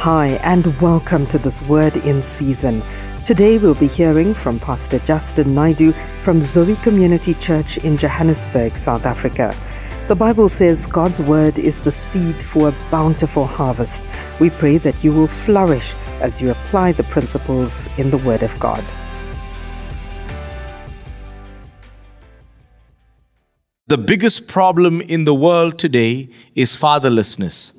Hi, and welcome to this Word in Season. Today we'll be hearing from Pastor Justin Naidoo from Zoe Community Church in Johannesburg, South Africa. The Bible says God's Word is the seed for a bountiful harvest. We pray that you will flourish as you apply the principles in the Word of God. The biggest problem in the world today is fatherlessness.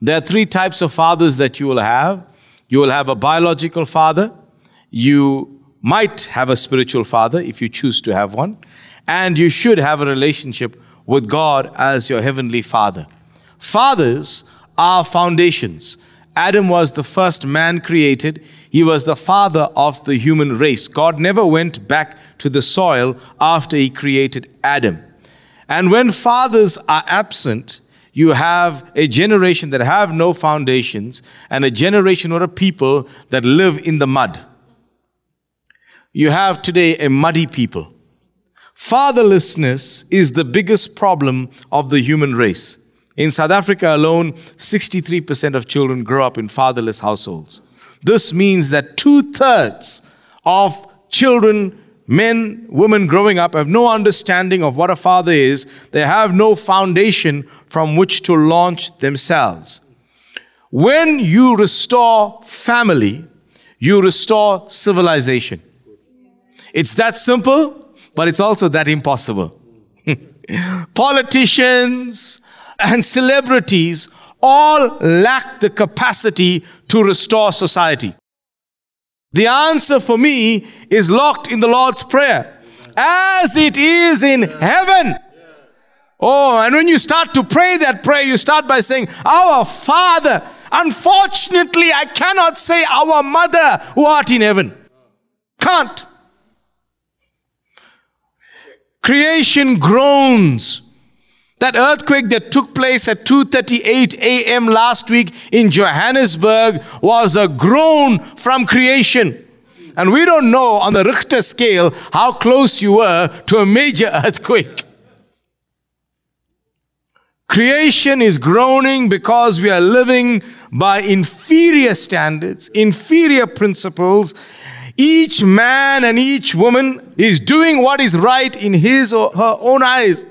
There are three types of fathers that you will have. You will have a biological father. You might have a spiritual father if you choose to have one. And you should have a relationship with God as your heavenly father. Fathers are foundations. Adam was the first man created. He was the father of the human race. God never went back to the soil after he created Adam. And when fathers are absent, you have a generation that have no foundations and a generation or a people that live in the mud. You have today a muddy people. Fatherlessness is the biggest problem of the human race. In South Africa alone, 63% of children grow up in fatherless households. This means that two thirds of children Men, women growing up have no understanding of what a father is. They have no foundation from which to launch themselves. When you restore family, you restore civilization. It's that simple, but it's also that impossible. Politicians and celebrities all lack the capacity to restore society. The answer for me is locked in the Lord's Prayer. As it is in heaven. Oh, and when you start to pray that prayer, you start by saying, Our Father. Unfortunately, I cannot say, Our Mother who art in heaven. Can't. Creation groans. That earthquake that took place at 2:38 a.m. last week in Johannesburg was a groan from creation. And we don't know on the Richter scale how close you were to a major earthquake. Creation is groaning because we are living by inferior standards, inferior principles. Each man and each woman is doing what is right in his or her own eyes.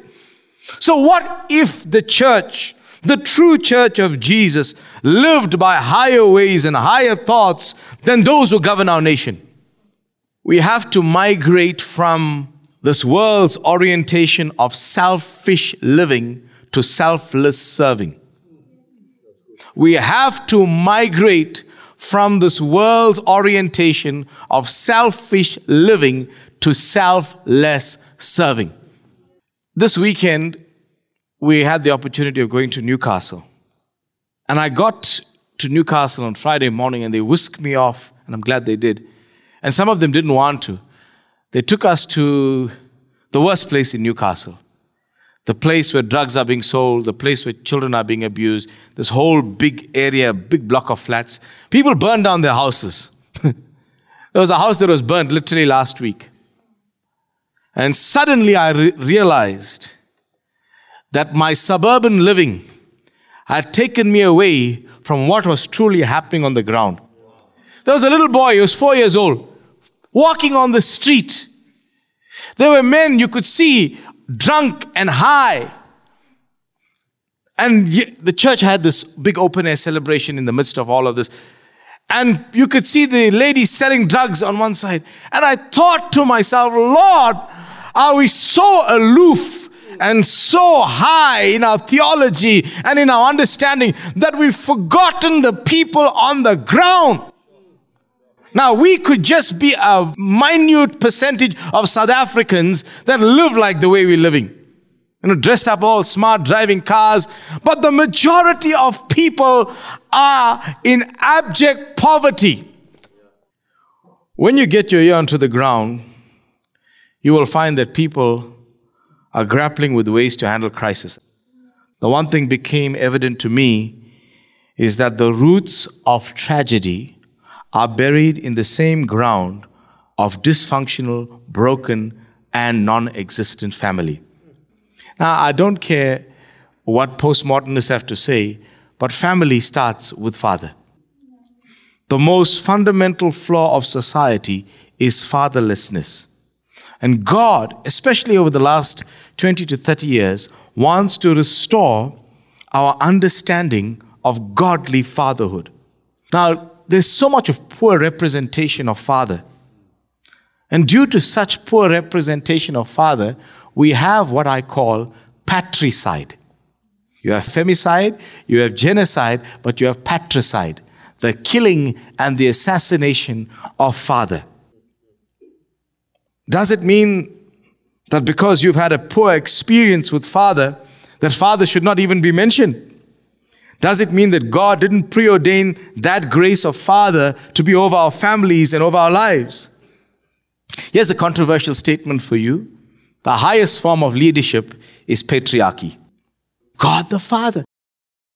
So, what if the church, the true church of Jesus, lived by higher ways and higher thoughts than those who govern our nation? We have to migrate from this world's orientation of selfish living to selfless serving. We have to migrate from this world's orientation of selfish living to selfless serving. This weekend, we had the opportunity of going to Newcastle. And I got to Newcastle on Friday morning and they whisked me off, and I'm glad they did. And some of them didn't want to. They took us to the worst place in Newcastle the place where drugs are being sold, the place where children are being abused, this whole big area, big block of flats. People burned down their houses. there was a house that was burned literally last week. And suddenly I re- realized that my suburban living had taken me away from what was truly happening on the ground. There was a little boy, he was four years old, walking on the street. There were men you could see drunk and high. And the church had this big open air celebration in the midst of all of this. And you could see the ladies selling drugs on one side. And I thought to myself, Lord, are we so aloof and so high in our theology and in our understanding that we've forgotten the people on the ground? Now, we could just be a minute percentage of South Africans that live like the way we're living. You know, dressed up all smart, driving cars. But the majority of people are in abject poverty. When you get your ear onto the ground, you will find that people are grappling with ways to handle crisis. The one thing became evident to me is that the roots of tragedy are buried in the same ground of dysfunctional, broken, and non existent family. Now, I don't care what postmodernists have to say, but family starts with father. The most fundamental flaw of society is fatherlessness. And God, especially over the last 20 to 30 years, wants to restore our understanding of godly fatherhood. Now, there's so much of poor representation of father. And due to such poor representation of father, we have what I call patricide. You have femicide, you have genocide, but you have patricide, the killing and the assassination of father. Does it mean that because you've had a poor experience with father, that father should not even be mentioned? Does it mean that God didn't preordain that grace of father to be over our families and over our lives? Here's a controversial statement for you. The highest form of leadership is patriarchy. God the Father.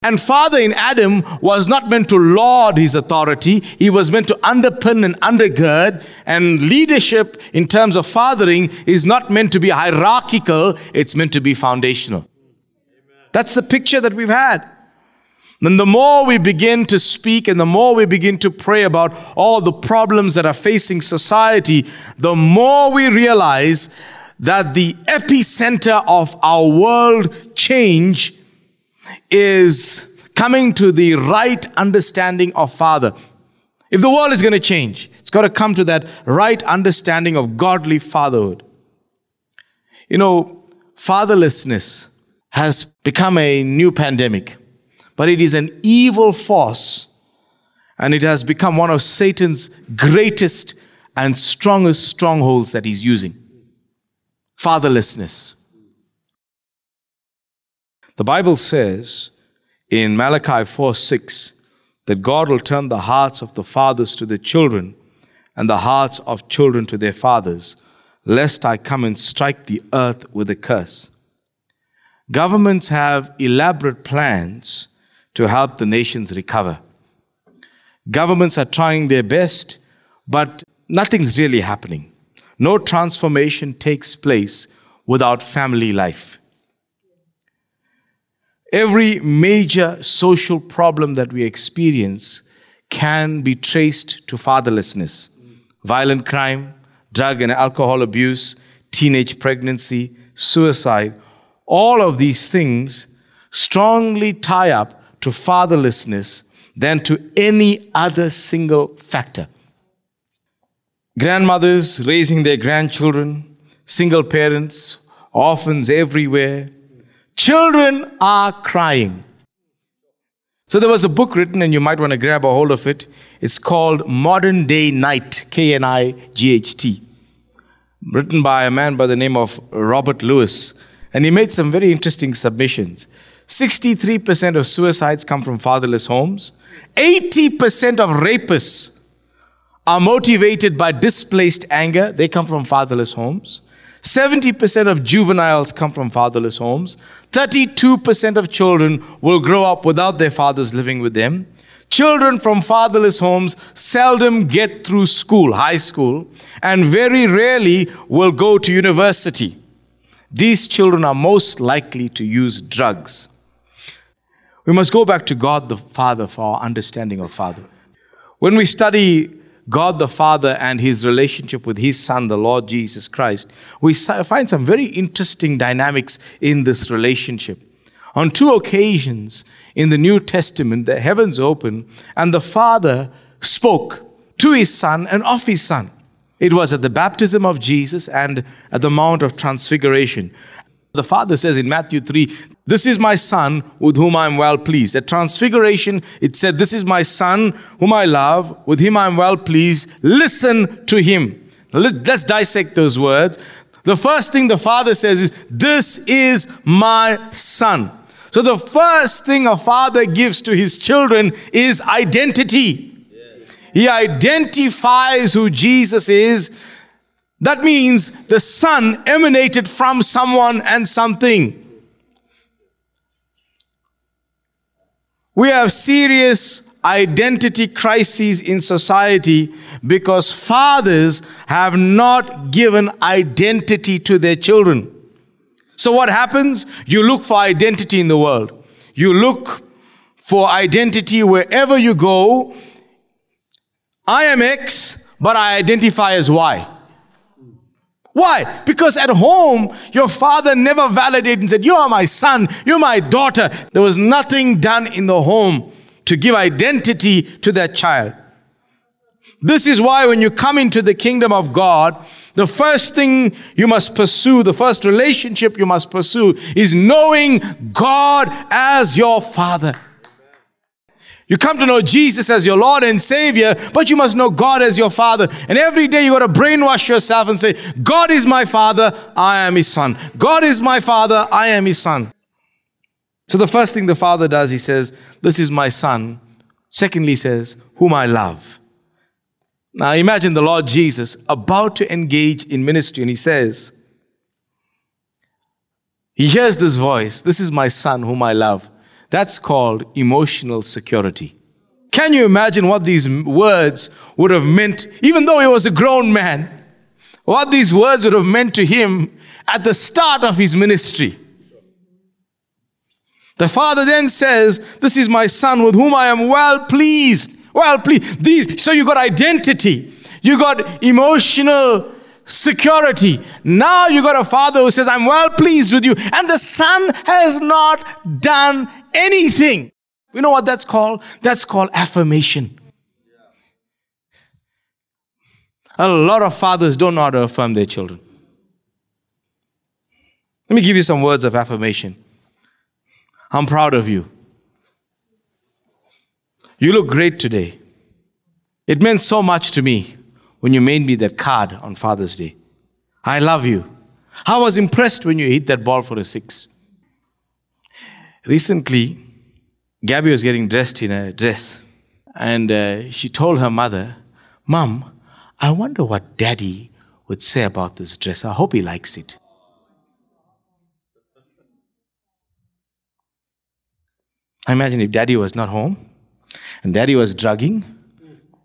And Father in Adam was not meant to laud his authority, he was meant to underpin and undergird. And leadership, in terms of fathering, is not meant to be hierarchical, it's meant to be foundational. That's the picture that we've had. Then the more we begin to speak and the more we begin to pray about all the problems that are facing society, the more we realize that the epicenter of our world change is coming to the right understanding of Father. If the world is going to change, it's got to come to that right understanding of godly fatherhood. You know, fatherlessness has become a new pandemic but it is an evil force and it has become one of Satan's greatest and strongest strongholds that he's using fatherlessness. The Bible says in Malachi 4 6 that God will turn the hearts of the fathers to the children and the hearts of children to their fathers, lest I come and strike the earth with a curse. Governments have elaborate plans to help the nations recover. Governments are trying their best, but nothing's really happening. No transformation takes place without family life. Every major social problem that we experience can be traced to fatherlessness. Violent crime, drug and alcohol abuse, teenage pregnancy, suicide, all of these things strongly tie up to fatherlessness than to any other single factor. Grandmothers raising their grandchildren, single parents, orphans everywhere. Children are crying. So there was a book written, and you might want to grab a hold of it. It's called Modern Day Knight, K N I G H T, written by a man by the name of Robert Lewis. And he made some very interesting submissions. 63% of suicides come from fatherless homes. 80% of rapists are motivated by displaced anger. They come from fatherless homes. 70% of juveniles come from fatherless homes. 32% of children will grow up without their fathers living with them. Children from fatherless homes seldom get through school, high school, and very rarely will go to university. These children are most likely to use drugs. We must go back to God the Father for our understanding of Father. When we study God the Father and his relationship with his Son, the Lord Jesus Christ, we find some very interesting dynamics in this relationship. On two occasions in the New Testament, the heavens open and the Father spoke to his Son and of his Son. It was at the baptism of Jesus and at the Mount of Transfiguration. The Father says in Matthew 3, This is my Son with whom I am well pleased. At Transfiguration, it said, This is my Son whom I love, with him I am well pleased. Listen to him. Let's dissect those words. The first thing the Father says is, This is my Son. So the first thing a father gives to his children is identity. He identifies who Jesus is that means the son emanated from someone and something. We have serious identity crises in society because fathers have not given identity to their children. So, what happens? You look for identity in the world. You look for identity wherever you go. I am X, but I identify as Y. Why? Because at home, your father never validated and said, You are my son, you're my daughter. There was nothing done in the home to give identity to that child. This is why when you come into the kingdom of God, the first thing you must pursue, the first relationship you must pursue is knowing God as your Father. You come to know Jesus as your Lord and Savior, but you must know God as your Father. And every day you got to brainwash yourself and say, God is my Father, I am His Son. God is my Father, I am His Son. So the first thing the Father does, He says, This is my Son. Secondly, He says, Whom I love. Now imagine the Lord Jesus about to engage in ministry, and He says, He hears this voice, This is my Son, whom I love. That's called emotional security. Can you imagine what these words would have meant, even though he was a grown man? What these words would have meant to him at the start of his ministry. The father then says, This is my son with whom I am well pleased. Well pleased. These, so you got identity, you got emotional security. Now you got a father who says, I'm well pleased with you. And the son has not done anything. You know what that's called? That's called affirmation. A lot of fathers don't know how to affirm their children. Let me give you some words of affirmation. I'm proud of you. You look great today. It meant so much to me when you made me that card on Father's Day. I love you. I was impressed when you hit that ball for a six. Recently, Gabby was getting dressed in a dress, and uh, she told her mother, Mom, I wonder what daddy would say about this dress. I hope he likes it. I imagine if daddy was not home, and daddy was drugging,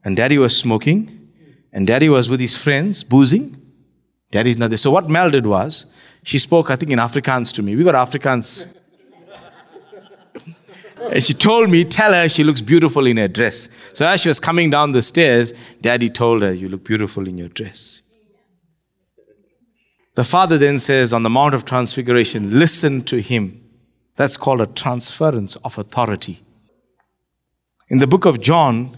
and daddy was smoking, and daddy was with his friends boozing, daddy's not there. So what Mel did was, she spoke, I think, in Afrikaans to me. We got Afrikaans and she told me, tell her she looks beautiful in her dress. So as she was coming down the stairs, daddy told her, you look beautiful in your dress. The father then says on the Mount of Transfiguration, listen to him. That's called a transference of authority. In the book of John,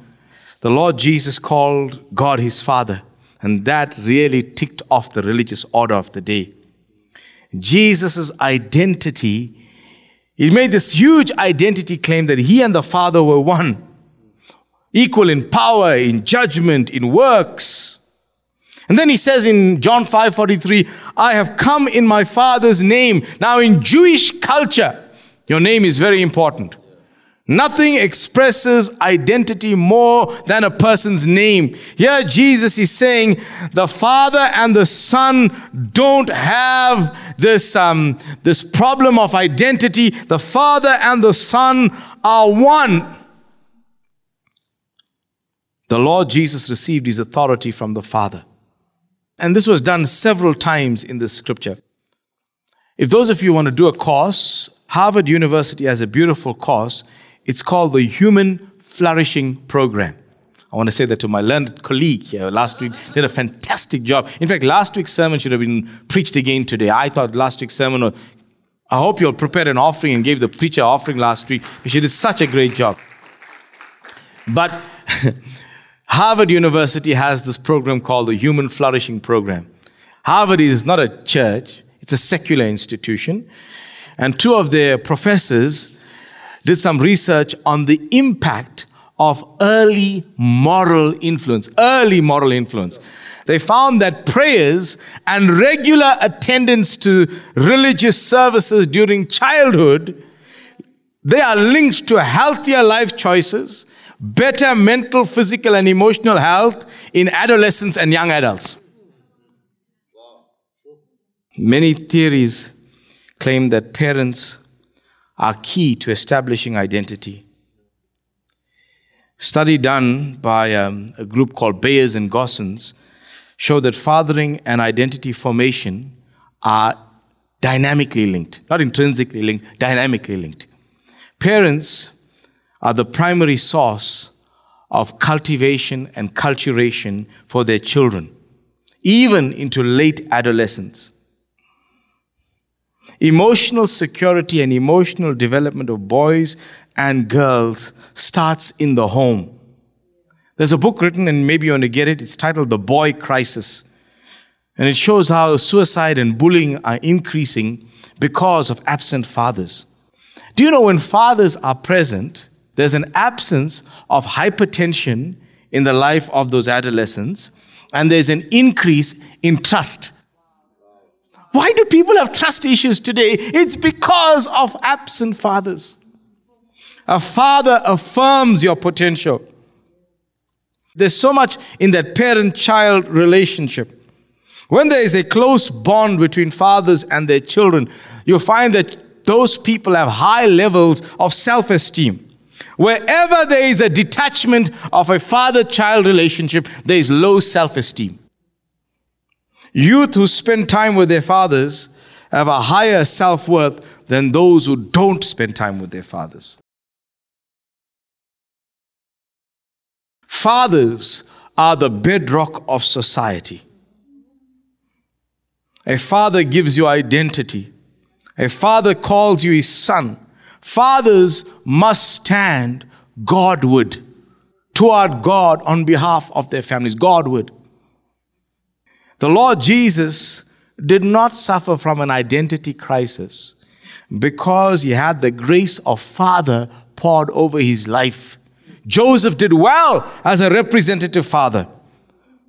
the Lord Jesus called God his Father, and that really ticked off the religious order of the day. Jesus' identity he made this huge identity claim that he and the Father were one, equal in power, in judgment, in works. And then he says in John 5:43, I have come in my Father's name. Now in Jewish culture, your name is very important. Nothing expresses identity more than a person's name. Here, Jesus is saying the Father and the Son don't have this, um, this problem of identity. The Father and the Son are one. The Lord Jesus received his authority from the Father. And this was done several times in the scripture. If those of you want to do a course, Harvard University has a beautiful course it's called the Human Flourishing Program. I want to say that to my learned colleague here last week. Did a fantastic job. In fact, last week's sermon should have been preached again today. I thought last week's sermon was, I hope you all prepared an offering and gave the preacher offering last week. She did such a great job. But Harvard University has this program called the Human Flourishing Program. Harvard is not a church, it's a secular institution. And two of their professors did some research on the impact of early moral influence. Early moral influence. They found that prayers and regular attendance to religious services during childhood they are linked to healthier life choices, better mental, physical, and emotional health in adolescents and young adults. Many theories claim that parents are key to establishing identity. Study done by um, a group called Beyers and Goossens show that fathering and identity formation are dynamically linked, not intrinsically linked, dynamically linked. Parents are the primary source of cultivation and culturation for their children, even into late adolescence. Emotional security and emotional development of boys and girls starts in the home. There's a book written, and maybe you want to get it. It's titled The Boy Crisis. And it shows how suicide and bullying are increasing because of absent fathers. Do you know when fathers are present, there's an absence of hypertension in the life of those adolescents, and there's an increase in trust. Why do people have trust issues today? It's because of absent fathers. A father affirms your potential. There's so much in that parent child relationship. When there is a close bond between fathers and their children, you'll find that those people have high levels of self esteem. Wherever there is a detachment of a father child relationship, there is low self esteem. Youth who spend time with their fathers have a higher self worth than those who don't spend time with their fathers. Fathers are the bedrock of society. A father gives you identity. A father calls you his son. Fathers must stand Godward toward God on behalf of their families. Godward. The Lord Jesus did not suffer from an identity crisis because he had the grace of Father poured over his life. Joseph did well as a representative father.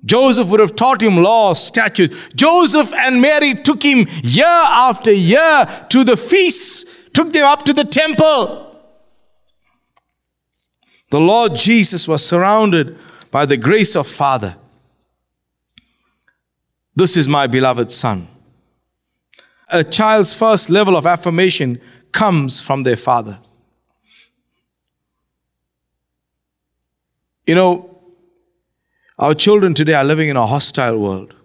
Joseph would have taught him laws, statutes. Joseph and Mary took him year after year to the feasts, took them up to the temple. The Lord Jesus was surrounded by the grace of Father. This is my beloved Son. A child's first level of affirmation comes from their father. You know, our children today are living in a hostile world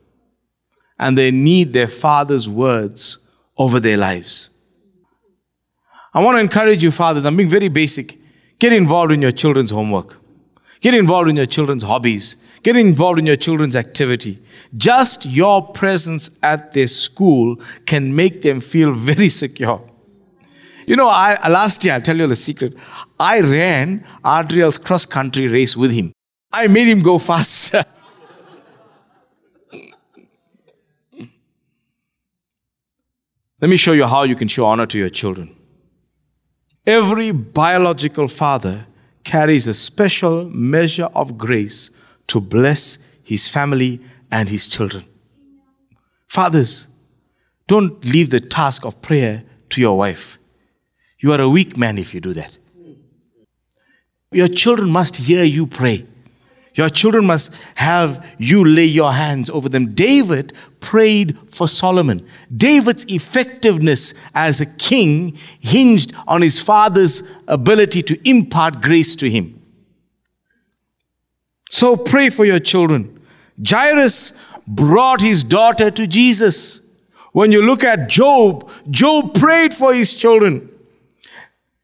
and they need their father's words over their lives. I want to encourage you, fathers, I'm being very basic. Get involved in your children's homework, get involved in your children's hobbies, get involved in your children's activity. Just your presence at their school can make them feel very secure. You know, I, last year, I'll tell you the secret. I ran Adriel's cross country race with him. I made him go faster. Let me show you how you can show honor to your children. Every biological father carries a special measure of grace to bless his family and his children. Fathers, don't leave the task of prayer to your wife. You are a weak man if you do that. Your children must hear you pray. Your children must have you lay your hands over them. David prayed for Solomon. David's effectiveness as a king hinged on his father's ability to impart grace to him. So pray for your children. Jairus brought his daughter to Jesus. When you look at Job, Job prayed for his children.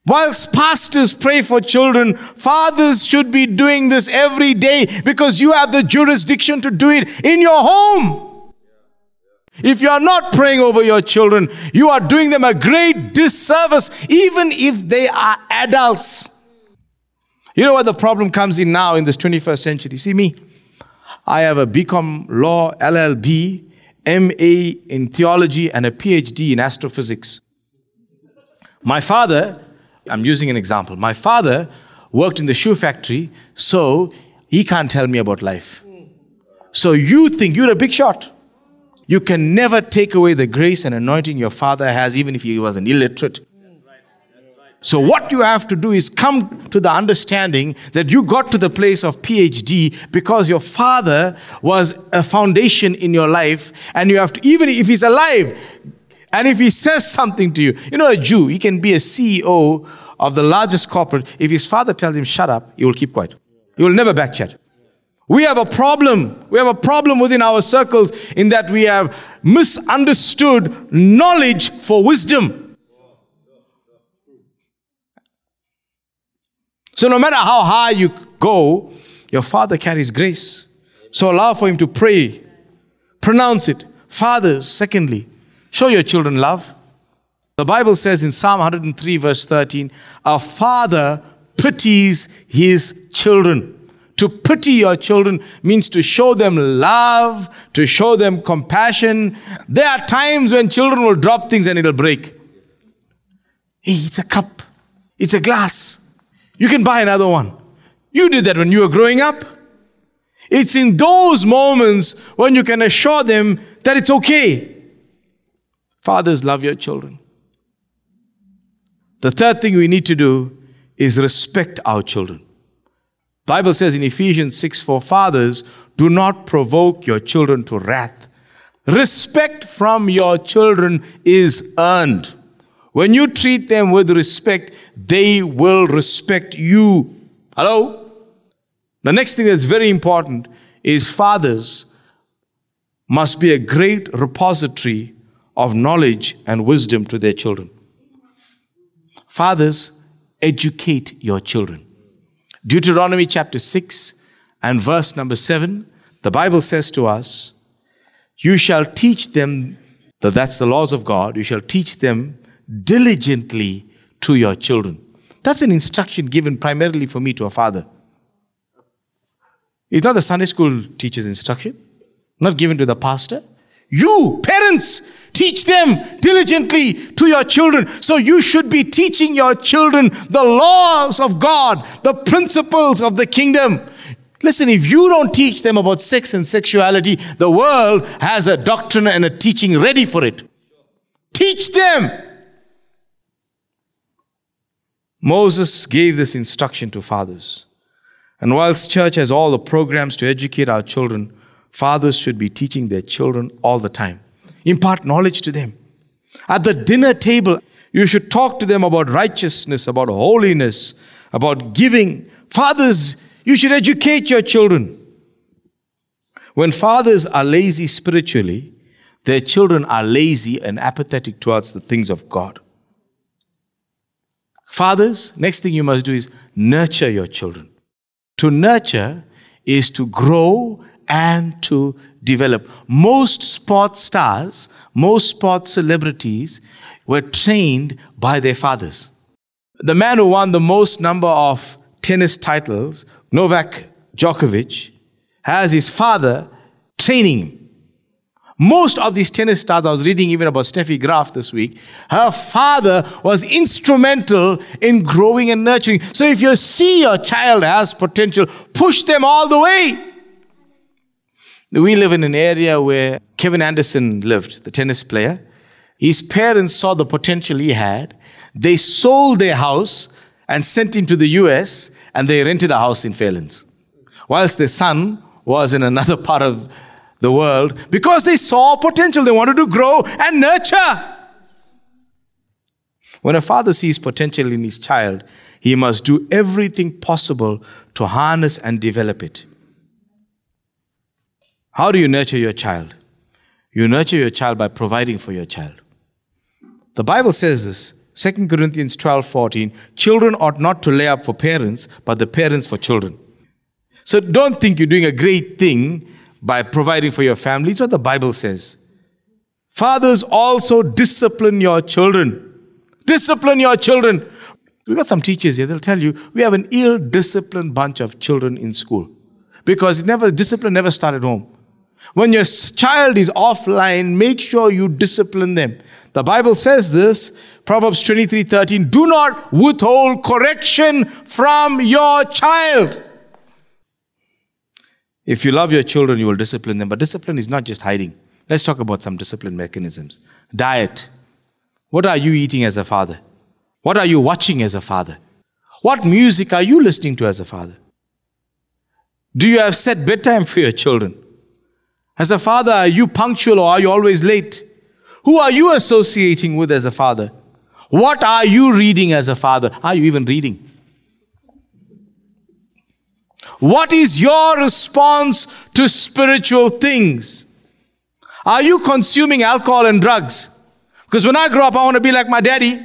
Whilst pastors pray for children, fathers should be doing this every day because you have the jurisdiction to do it in your home. If you are not praying over your children, you are doing them a great disservice, even if they are adults. You know what the problem comes in now in this 21st century? See me, I have a BCom law, LLB, MA in theology, and a PhD in astrophysics. My father I'm using an example. My father worked in the shoe factory, so he can't tell me about life. So you think you're a big shot. You can never take away the grace and anointing your father has, even if he was an illiterate. So, what you have to do is come to the understanding that you got to the place of PhD because your father was a foundation in your life, and you have to, even if he's alive, and if he says something to you, you know, a Jew, he can be a CEO of the largest corporate. If his father tells him, shut up, he will keep quiet. He will never backchat. We have a problem. We have a problem within our circles in that we have misunderstood knowledge for wisdom. So no matter how high you go, your father carries grace. So allow for him to pray. Pronounce it. Fathers, secondly, show your children love. The Bible says in Psalm 103, verse 13, a father pities his children. To pity your children means to show them love, to show them compassion. There are times when children will drop things and it'll break. Hey, it's a cup, it's a glass. You can buy another one. You did that when you were growing up. It's in those moments when you can assure them that it's okay. Fathers, love your children. The third thing we need to do is respect our children. Bible says in Ephesians 6 for fathers, do not provoke your children to wrath. Respect from your children is earned. When you treat them with respect, they will respect you. Hello? The next thing that's very important is fathers must be a great repository of knowledge and wisdom to their children. Fathers, educate your children. Deuteronomy chapter 6 and verse number 7, the Bible says to us, You shall teach them, that that's the laws of God, you shall teach them diligently to your children. That's an instruction given primarily for me to a father. It's not the Sunday school teacher's instruction, not given to the pastor. You, parents, teach them diligently to your children. So you should be teaching your children the laws of God, the principles of the kingdom. Listen, if you don't teach them about sex and sexuality, the world has a doctrine and a teaching ready for it. Teach them. Moses gave this instruction to fathers. And whilst church has all the programs to educate our children, fathers should be teaching their children all the time. Impart knowledge to them. At the dinner table, you should talk to them about righteousness, about holiness, about giving. Fathers, you should educate your children. When fathers are lazy spiritually, their children are lazy and apathetic towards the things of God. Fathers, next thing you must do is nurture your children. To nurture is to grow and to develop. Most sports stars, most sports celebrities were trained by their fathers. The man who won the most number of tennis titles, Novak Djokovic, has his father training him. Most of these tennis stars, I was reading even about Steffi Graf this week, her father was instrumental in growing and nurturing. So if you see your child has potential, push them all the way. We live in an area where Kevin Anderson lived, the tennis player. His parents saw the potential he had. They sold their house and sent him to the US and they rented a house in Fairlands. Whilst their son was in another part of the world because they saw potential. They wanted to grow and nurture. When a father sees potential in his child, he must do everything possible to harness and develop it. How do you nurture your child? You nurture your child by providing for your child. The Bible says this 2 Corinthians 12 14 children ought not to lay up for parents, but the parents for children. So don't think you're doing a great thing by providing for your family. It's what the Bible says. Fathers also discipline your children. Discipline your children. We've got some teachers here, they'll tell you we have an ill disciplined bunch of children in school because never discipline never started home. When your child is offline, make sure you discipline them. The Bible says this, Proverbs 23 13, do not withhold correction from your child. If you love your children, you will discipline them. But discipline is not just hiding. Let's talk about some discipline mechanisms. Diet. What are you eating as a father? What are you watching as a father? What music are you listening to as a father? Do you have set bedtime for your children? As a father, are you punctual or are you always late? Who are you associating with as a father? What are you reading as a father? Are you even reading? What is your response to spiritual things? Are you consuming alcohol and drugs? Because when I grow up, I want to be like my daddy.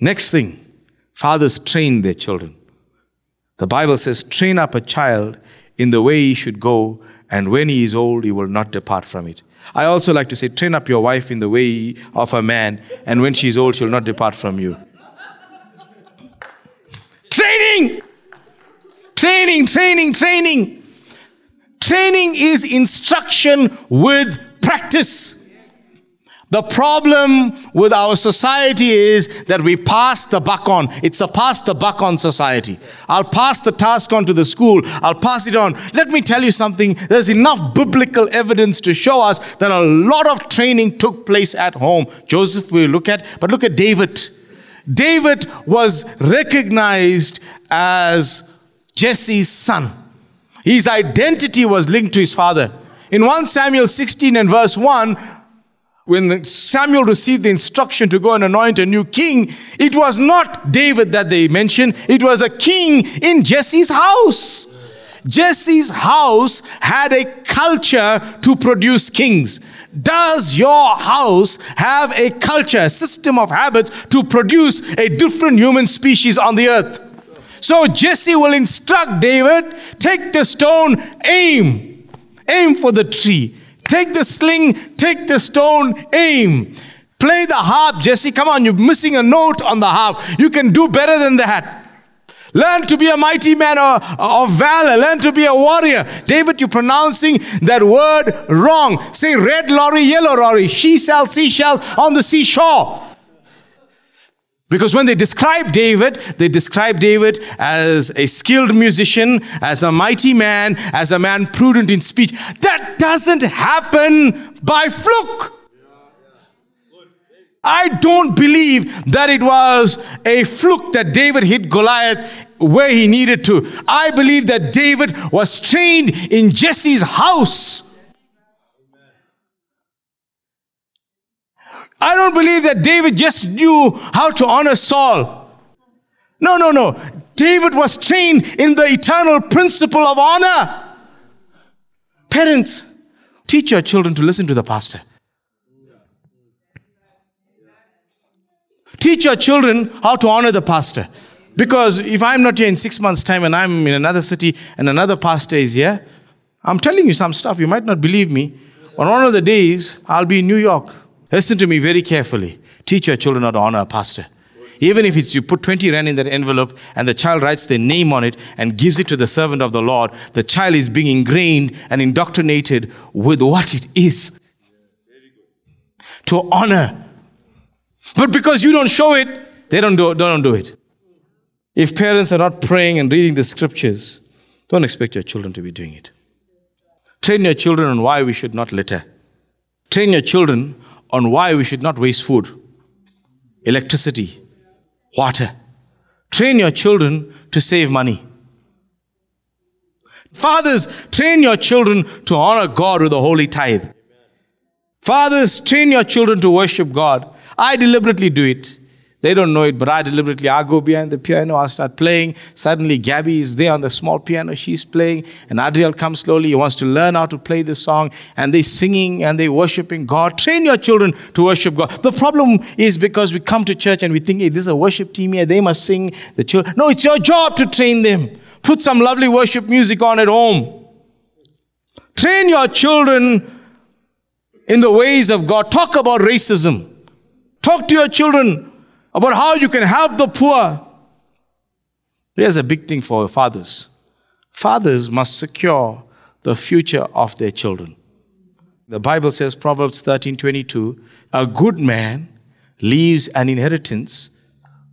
Next thing, fathers train their children. The Bible says, train up a child in the way he should go, and when he is old, he will not depart from it. I also like to say, train up your wife in the way of a man, and when she is old, she'll not depart from you. Training! Training, training, training. Training is instruction with practice. The problem with our society is that we pass the buck on. It's a pass the buck on society. I'll pass the task on to the school. I'll pass it on. Let me tell you something. There's enough biblical evidence to show us that a lot of training took place at home. Joseph, we look at, but look at David. David was recognized as Jesse's son. His identity was linked to his father. In 1 Samuel 16 and verse 1, when Samuel received the instruction to go and anoint a new king, it was not David that they mentioned, it was a king in Jesse's house. Jesse's house had a culture to produce kings. Does your house have a culture, a system of habits to produce a different human species on the earth? So Jesse will instruct David take the stone, aim, aim for the tree. Take the sling, take the stone, aim. Play the harp, Jesse. Come on, you're missing a note on the harp. You can do better than that. Learn to be a mighty man of, valor. Learn to be a warrior. David, you're pronouncing that word wrong. Say red lorry, yellow lorry. She sells seashells on the seashore. Because when they describe David, they describe David as a skilled musician, as a mighty man, as a man prudent in speech. That doesn't happen by fluke. I don't believe that it was a fluke that David hit Goliath where he needed to. I believe that David was trained in Jesse's house. I don't believe that David just knew how to honor Saul. No, no, no. David was trained in the eternal principle of honor. Parents, teach your children to listen to the pastor. Teach your children how to honor the pastor. Because if I'm not here in six months' time and I'm in another city and another pastor is here, I'm telling you some stuff. You might not believe me. On one of the days, I'll be in New York. Listen to me very carefully. Teach your children how to honor a pastor. Even if it's you put 20 rand in that envelope and the child writes their name on it and gives it to the servant of the Lord, the child is being ingrained and indoctrinated with what it is to honor. But because you don't show it, they don't do, don't do it. If parents are not praying and reading the scriptures, don't expect your children to be doing it. Train your children on why we should not litter. Train your children on why we should not waste food, electricity, water. Train your children to save money. Fathers, train your children to honor God with a holy tithe. Fathers, train your children to worship God. I deliberately do it. They don't know it, but I deliberately, I go behind the piano, I start playing. Suddenly, Gabby is there on the small piano, she's playing, and Adriel comes slowly. He wants to learn how to play the song, and they're singing and they're worshiping God. Train your children to worship God. The problem is because we come to church and we think, hey, this is a worship team here, they must sing. The children, no, it's your job to train them. Put some lovely worship music on at home. Train your children in the ways of God. Talk about racism. Talk to your children about how you can help the poor. Here's a big thing for fathers fathers must secure the future of their children. The Bible says, Proverbs 13 22, a good man leaves an inheritance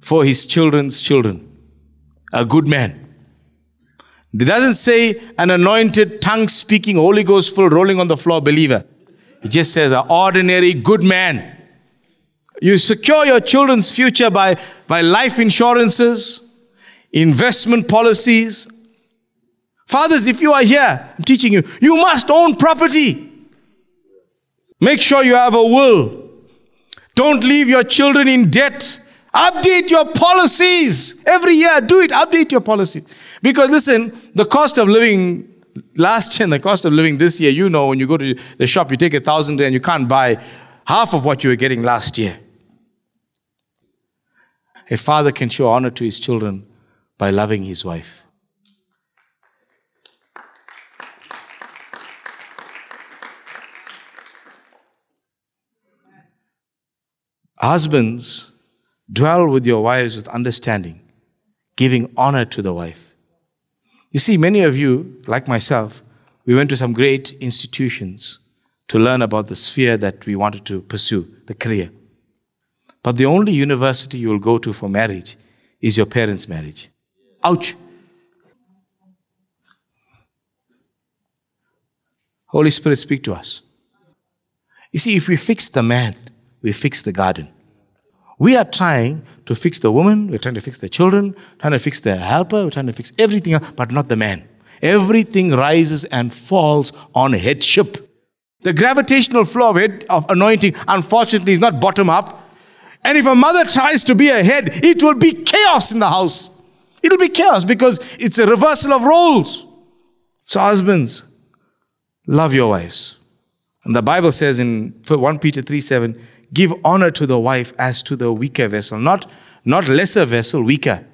for his children's children. A good man. It doesn't say an anointed, tongue speaking, Holy Ghost full, rolling on the floor believer. It just says an ordinary good man. You secure your children's future by, by life insurances, investment policies. Fathers, if you are here, I'm teaching you, you must own property. Make sure you have a will. Don't leave your children in debt. Update your policies every year. Do it. Update your policy. Because listen, the cost of living last year and the cost of living this year, you know, when you go to the shop, you take a thousand and you can't buy half of what you were getting last year. A father can show honor to his children by loving his wife. Husbands, dwell with your wives with understanding, giving honor to the wife. You see, many of you, like myself, we went to some great institutions to learn about the sphere that we wanted to pursue, the career. But the only university you will go to for marriage is your parents' marriage. Ouch! Holy Spirit, speak to us. You see, if we fix the man, we fix the garden. We are trying to fix the woman, we're trying to fix the children, trying to fix the helper, we're trying to fix everything else, but not the man. Everything rises and falls on headship. The gravitational flow of, of anointing, unfortunately, is not bottom up. And if a mother tries to be a head, it will be chaos in the house. It'll be chaos because it's a reversal of roles. So, husbands, love your wives. And the Bible says in 1 Peter 3 7, give honor to the wife as to the weaker vessel, not, not lesser vessel, weaker.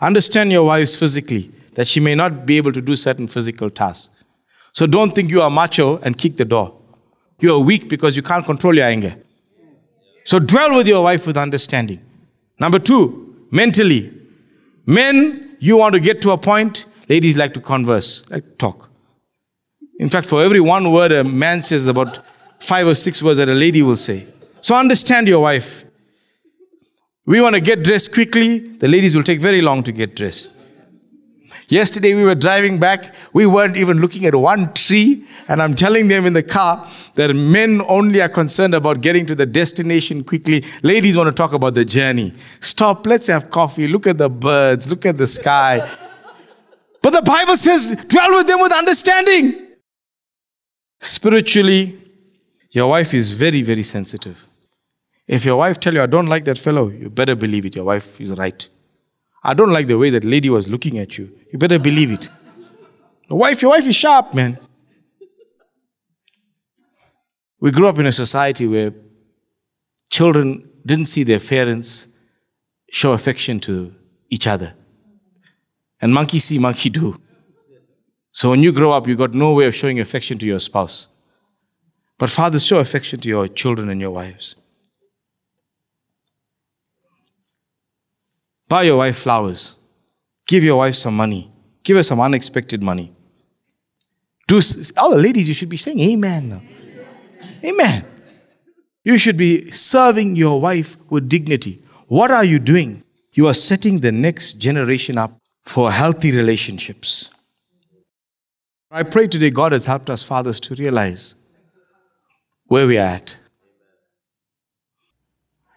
Understand your wives physically, that she may not be able to do certain physical tasks. So don't think you are macho and kick the door. You are weak because you can't control your anger. So dwell with your wife with understanding. Number two, mentally. Men, you want to get to a point, ladies like to converse, like talk. In fact, for every one word a man says, about five or six words that a lady will say. So understand your wife. We want to get dressed quickly, the ladies will take very long to get dressed. Yesterday we were driving back, we weren't even looking at one tree, and I'm telling them in the car that men only are concerned about getting to the destination quickly. Ladies want to talk about the journey. Stop, let's have coffee, look at the birds, look at the sky. But the Bible says, dwell with them with understanding. Spiritually, your wife is very, very sensitive. If your wife tell you, I don't like that fellow, you better believe it. Your wife is right. I don't like the way that lady was looking at you. You better believe it. Wife, your wife is sharp, man. We grew up in a society where children didn't see their parents show affection to each other. And monkey see, monkey do. So when you grow up, you got no way of showing affection to your spouse. But fathers, show affection to your children and your wives. Buy your wife flowers. Give your wife some money. Give her some unexpected money. Do, all the ladies, you should be saying amen. Amen. You should be serving your wife with dignity. What are you doing? You are setting the next generation up for healthy relationships. I pray today God has helped us, fathers, to realize where we are at.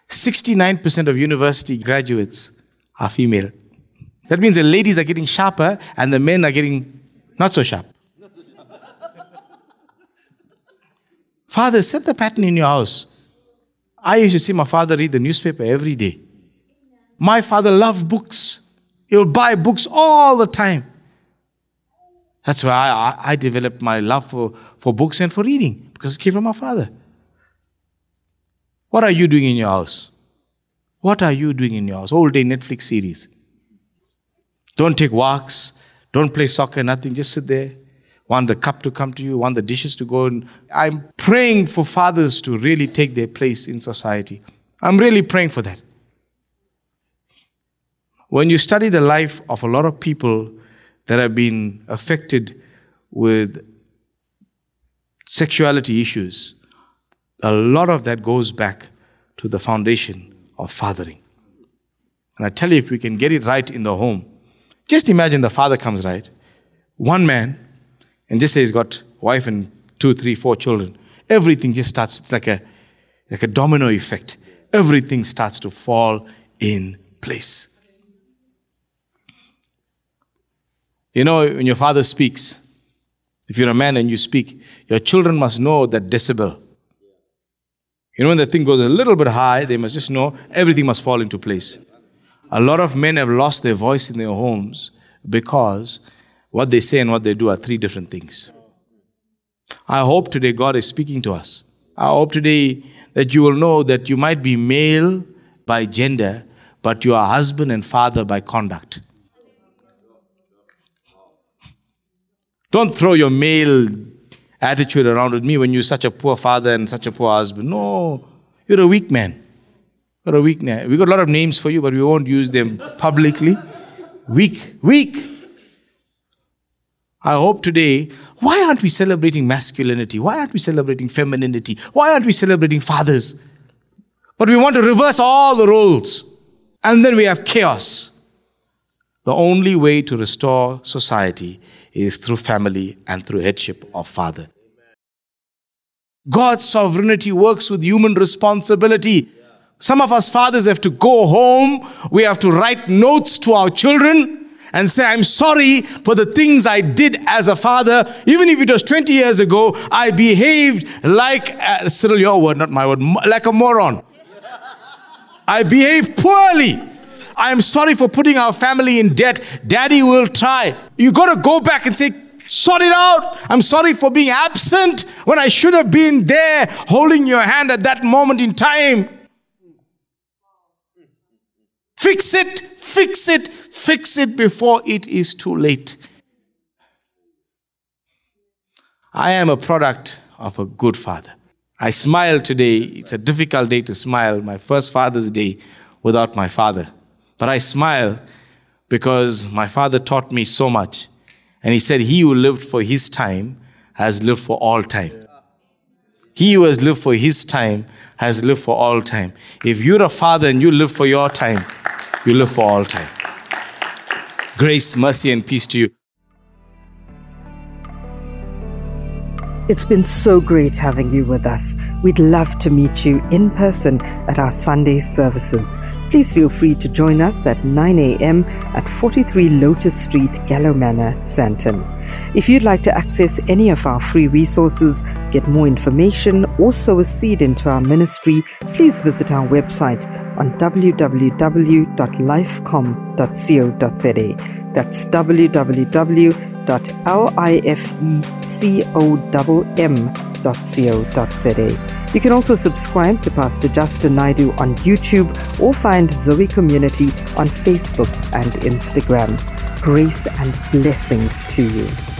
69% of university graduates are female. That means the ladies are getting sharper and the men are getting not so sharp. father, set the pattern in your house. I used to see my father read the newspaper every day. My father loved books. He would buy books all the time. That's why I, I developed my love for, for books and for reading, because it came from my father. What are you doing in your house? What are you doing in your house? All day Netflix series. Don't take walks. Don't play soccer, nothing. Just sit there. Want the cup to come to you, want the dishes to go. And I'm praying for fathers to really take their place in society. I'm really praying for that. When you study the life of a lot of people that have been affected with sexuality issues, a lot of that goes back to the foundation of fathering. And I tell you, if we can get it right in the home, just imagine the father comes right, one man, and just say he's got wife and two, three, four children. Everything just starts, it's like a, like a domino effect. Everything starts to fall in place. You know, when your father speaks, if you're a man and you speak, your children must know that decibel. You know, when the thing goes a little bit high, they must just know everything must fall into place. A lot of men have lost their voice in their homes because what they say and what they do are three different things. I hope today God is speaking to us. I hope today that you will know that you might be male by gender, but you are husband and father by conduct. Don't throw your male attitude around with me when you're such a poor father and such a poor husband. No, you're a weak man. You're a weak man. We got a lot of names for you, but we won't use them publicly. Weak, weak. I hope today, why aren't we celebrating masculinity? Why aren't we celebrating femininity? Why aren't we celebrating fathers? But we want to reverse all the roles. And then we have chaos. The only way to restore society is through family and through headship of father. God's sovereignty works with human responsibility. Some of us fathers have to go home. We have to write notes to our children and say, I'm sorry for the things I did as a father. Even if it was 20 years ago, I behaved like, uh, Cyril, your word, not my word, like a moron. I behaved poorly. I am sorry for putting our family in debt. Daddy will try. You got to go back and say, sort it out. I'm sorry for being absent when I should have been there holding your hand at that moment in time. Fix it, fix it, fix it before it is too late. I am a product of a good father. I smile today. It's a difficult day to smile, my first Father's Day without my father. But I smile because my father taught me so much. And he said, He who lived for his time has lived for all time. He who has lived for his time has lived for all time. If you're a father and you live for your time, you live for all time. Grace, mercy, and peace to you. It's been so great having you with us. We'd love to meet you in person at our Sunday services. Please feel free to join us at 9 a.m. at 43 Lotus Street, Manor, Sandton. If you'd like to access any of our free resources, get more information, or sow a seed into our ministry, please visit our website on www.lifecom.co.za. That's www.lifecom.co.za. You can also subscribe to Pastor Justin Naidoo on YouTube or find Zoe Community on Facebook and Instagram. Grace and blessings to you.